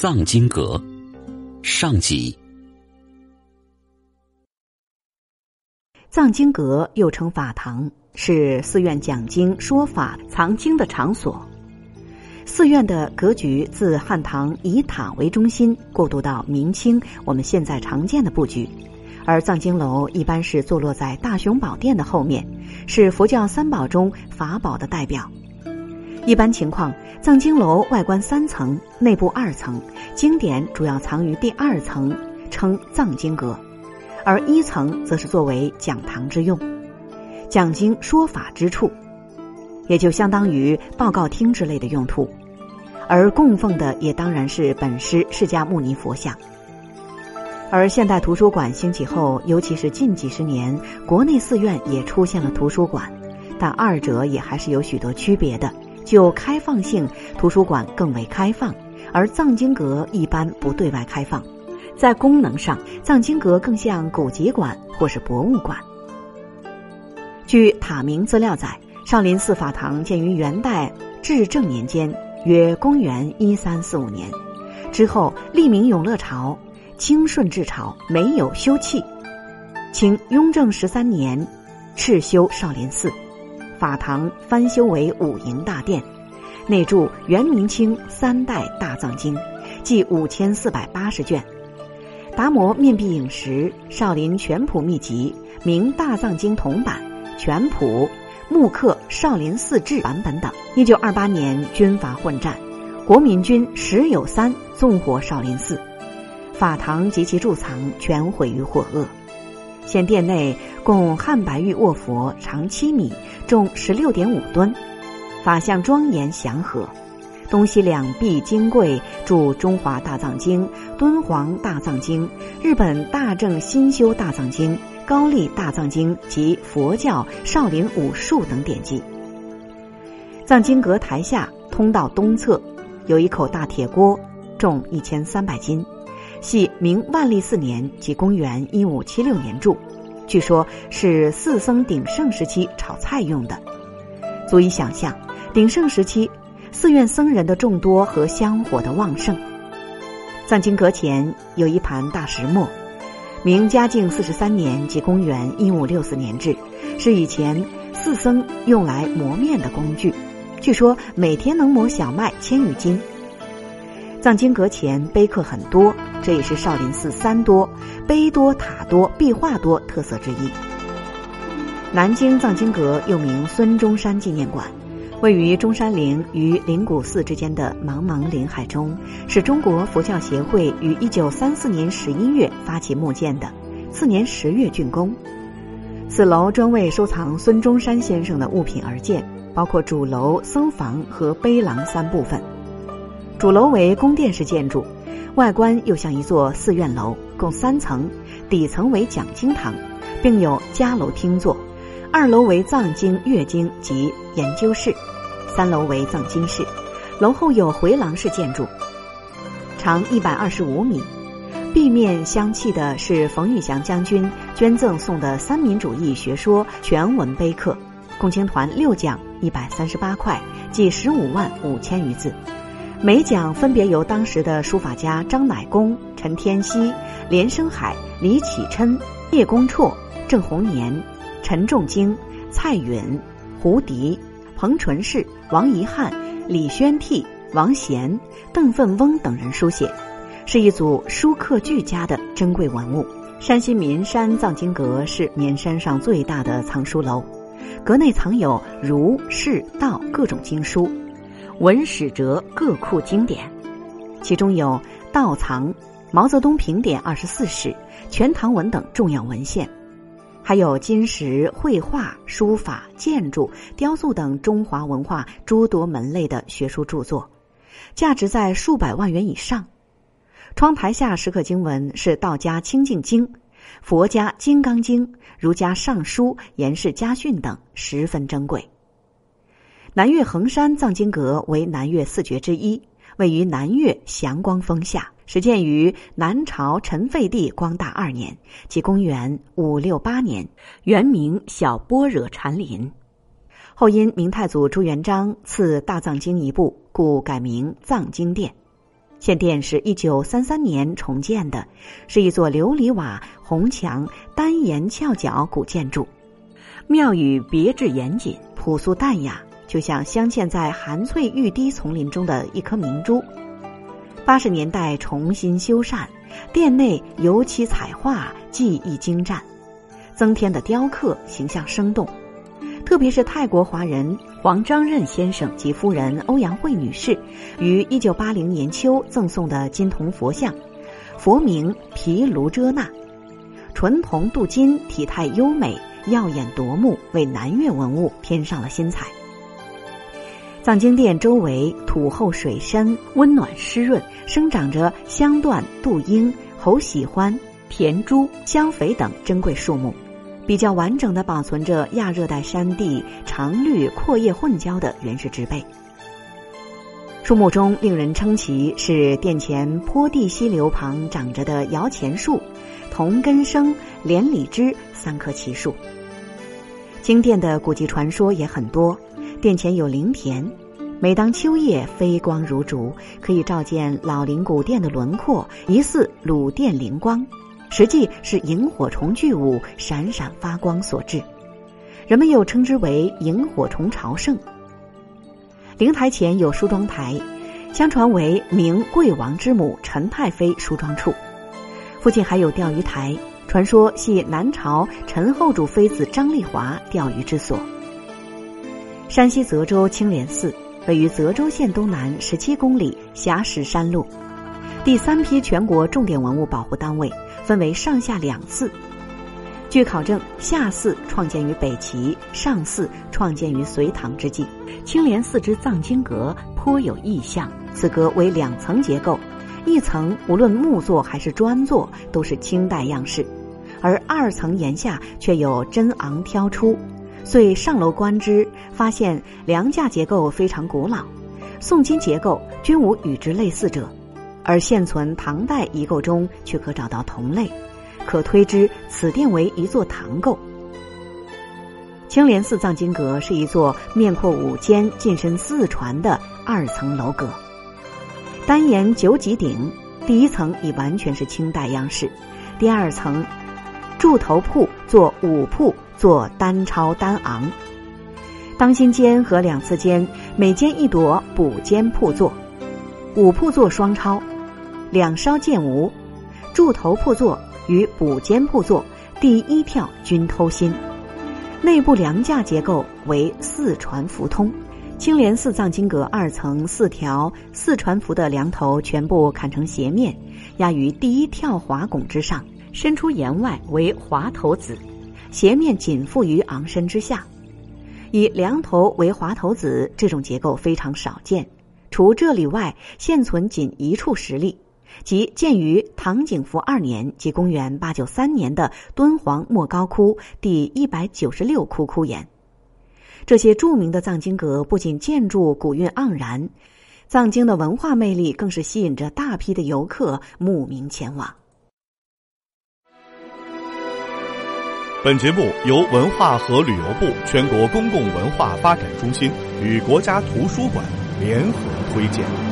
藏经阁上集。藏经阁又称法堂，是寺院讲经说法、藏经的场所。寺院的格局自汉唐以塔为中心，过渡到明清我们现在常见的布局。而藏经楼一般是坐落在大雄宝殿的后面，是佛教三宝中法宝的代表。一般情况，藏经楼外观三层，内部二层，经典主要藏于第二层，称藏经阁；而一层则是作为讲堂之用，讲经说法之处，也就相当于报告厅之类的用途。而供奉的也当然是本师释迦牟尼佛像。而现代图书馆兴起后，尤其是近几十年，国内寺院也出现了图书馆，但二者也还是有许多区别的。就开放性，图书馆更为开放，而藏经阁一般不对外开放。在功能上，藏经阁更像古籍馆或是博物馆。据塔明资料载，少林寺法堂建于元代至正年间，约公元一三四五年，之后历明永乐朝。清顺治朝没有修葺，清雍正十三年，敕修少林寺法堂，翻修为五营大殿，内著元明清三代大藏经，计五千四百八十卷，达摩面壁影石、少林全谱秘籍、明大藏经铜版、全谱、木刻少林寺志版本等。一九二八年军阀混战，国民军时有三纵火少林寺。法堂及其贮藏全毁于火厄。现殿内供汉白玉卧佛，长七米，重十六点五吨，法相庄严祥和。东西两壁金柜著《中华大藏经》《敦煌大藏经》《日本大正新修大藏经》《高丽大藏经》及佛教少林武术等典籍。藏经阁台下通道东侧有一口大铁锅，重一千三百斤。系明万历四年即公元一五七六年铸，据说是四僧鼎盛时期炒菜用的，足以想象鼎盛时期寺院僧人的众多和香火的旺盛。藏经阁前有一盘大石磨，明嘉靖四十三年即公元一五六四年制，是以前寺僧用来磨面的工具，据说每天能磨小麦千余斤。藏经阁前碑刻很多。这也是少林寺三多、碑多、塔多、壁画多特色之一。南京藏经阁又名孙中山纪念馆，位于中山陵与灵谷寺之间的茫茫林海中，是中国佛教协会于一九三四年十一月发起募建的，次年十月竣工。此楼专为收藏孙中山先生的物品而建，包括主楼、僧房和碑廊三部分。主楼为宫殿式建筑。外观又像一座寺院楼，共三层，底层为讲经堂，并有家楼厅座；二楼为藏经阅经及研究室，三楼为藏经室。楼后有回廊式建筑，长一百二十五米，壁面镶砌的是冯玉祥将军捐赠送的三民主义学说全文碑刻，共青团六奖一百三十八块，计十五万五千余字。每讲分别由当时的书法家张乃公、陈天锡、连生海、李启琛、叶公绰、郑弘年、陈仲京、蔡允、胡迪、彭纯士、王遗汉、李宣替、王贤、邓奋翁等人书写，是一组书刻俱佳的珍贵文物。山西岷山藏经阁是绵山上最大的藏书楼，阁内藏有儒、释、道各种经书。文史哲各库经典，其中有道藏、毛泽东评点二十四史、全唐文等重要文献，还有金石、绘画、书法、建筑、雕塑等中华文化诸多门类的学术著作，价值在数百万元以上。窗台下石刻经文是道家清净经、佛家金刚经、儒家尚书、严氏家训等，十分珍贵。南岳衡山藏经阁为南岳四绝之一，位于南岳祥光峰下，始建于南朝陈废帝光大二年，即公元五六八年，原名小般若禅林，后因明太祖朱元璋赐大藏经一部，故改名藏经殿。现殿是一九三三年重建的，是一座琉璃瓦、红墙、单檐翘角古建筑。庙宇别致严谨、朴素淡雅，就像镶嵌在含翠玉滴丛林中的一颗明珠。八十年代重新修缮，殿内油漆彩画技艺精湛，增添的雕刻形象生动。特别是泰国华人黄章任先生及夫人欧阳慧女士于一九八零年秋赠送的金铜佛像，佛名毗卢遮那，纯铜镀金，体态优美。耀眼夺目，为南越文物添上了新彩。藏经殿周围土厚水深，温暖湿润，生长着香椴、杜英、猴喜欢、田珠、香肥等珍贵树木，比较完整的保存着亚热带山地常绿阔叶混交的原始植被。树木中令人称奇是殿前坡地溪流旁长着的摇钱树、同根生、连理枝三棵奇树。经殿的古迹传说也很多，殿前有灵田，每当秋夜飞光如烛，可以照见老陵古殿的轮廓，疑似鲁殿灵光，实际是萤火虫巨物闪闪发光所致。人们又称之为萤火虫朝圣。灵台前有梳妆台，相传为明贵王之母陈太妃梳妆处，附近还有钓鱼台。传说系南朝陈后主妃子张丽华钓鱼之所。山西泽州青莲寺位于泽州县东南十七公里峡石山路，第三批全国重点文物保护单位，分为上下两寺。据考证，下寺创建于北齐，上寺创建于隋唐之际。青莲寺之藏经阁颇有异象，此阁为两层结构，一层无论木作还是砖作都是清代样式。而二层檐下却有真昂挑出，遂上楼观之，发现梁架结构非常古老，宋金结构均无与之类似者，而现存唐代遗构中却可找到同类，可推知此殿为一座唐构。青莲寺藏经阁是一座面阔五间、进深四船的二层楼阁，单檐九脊顶，第一层已完全是清代样式，第二层。柱头铺做五铺，做单超单昂。当心间和两次间每间一朵补间铺座，五铺座双超，两稍见无。柱头铺座与补间铺座第一跳均偷心。内部梁架结构为四传符通。青莲寺藏经阁二层四条四传符的梁头全部砍成斜面，压于第一跳华拱之上。伸出檐外为华头子，斜面紧附于昂身之下，以梁头为华头子，这种结构非常少见。除这里外，现存仅一处实例，即建于唐景福二年即公元八九三年的敦煌莫高窟第一百九十六窟窟眼。这些著名的藏经阁不仅建筑古韵盎然，藏经的文化魅力更是吸引着大批的游客慕名前往。本节目由文化和旅游部全国公共文化发展中心与国家图书馆联合推荐。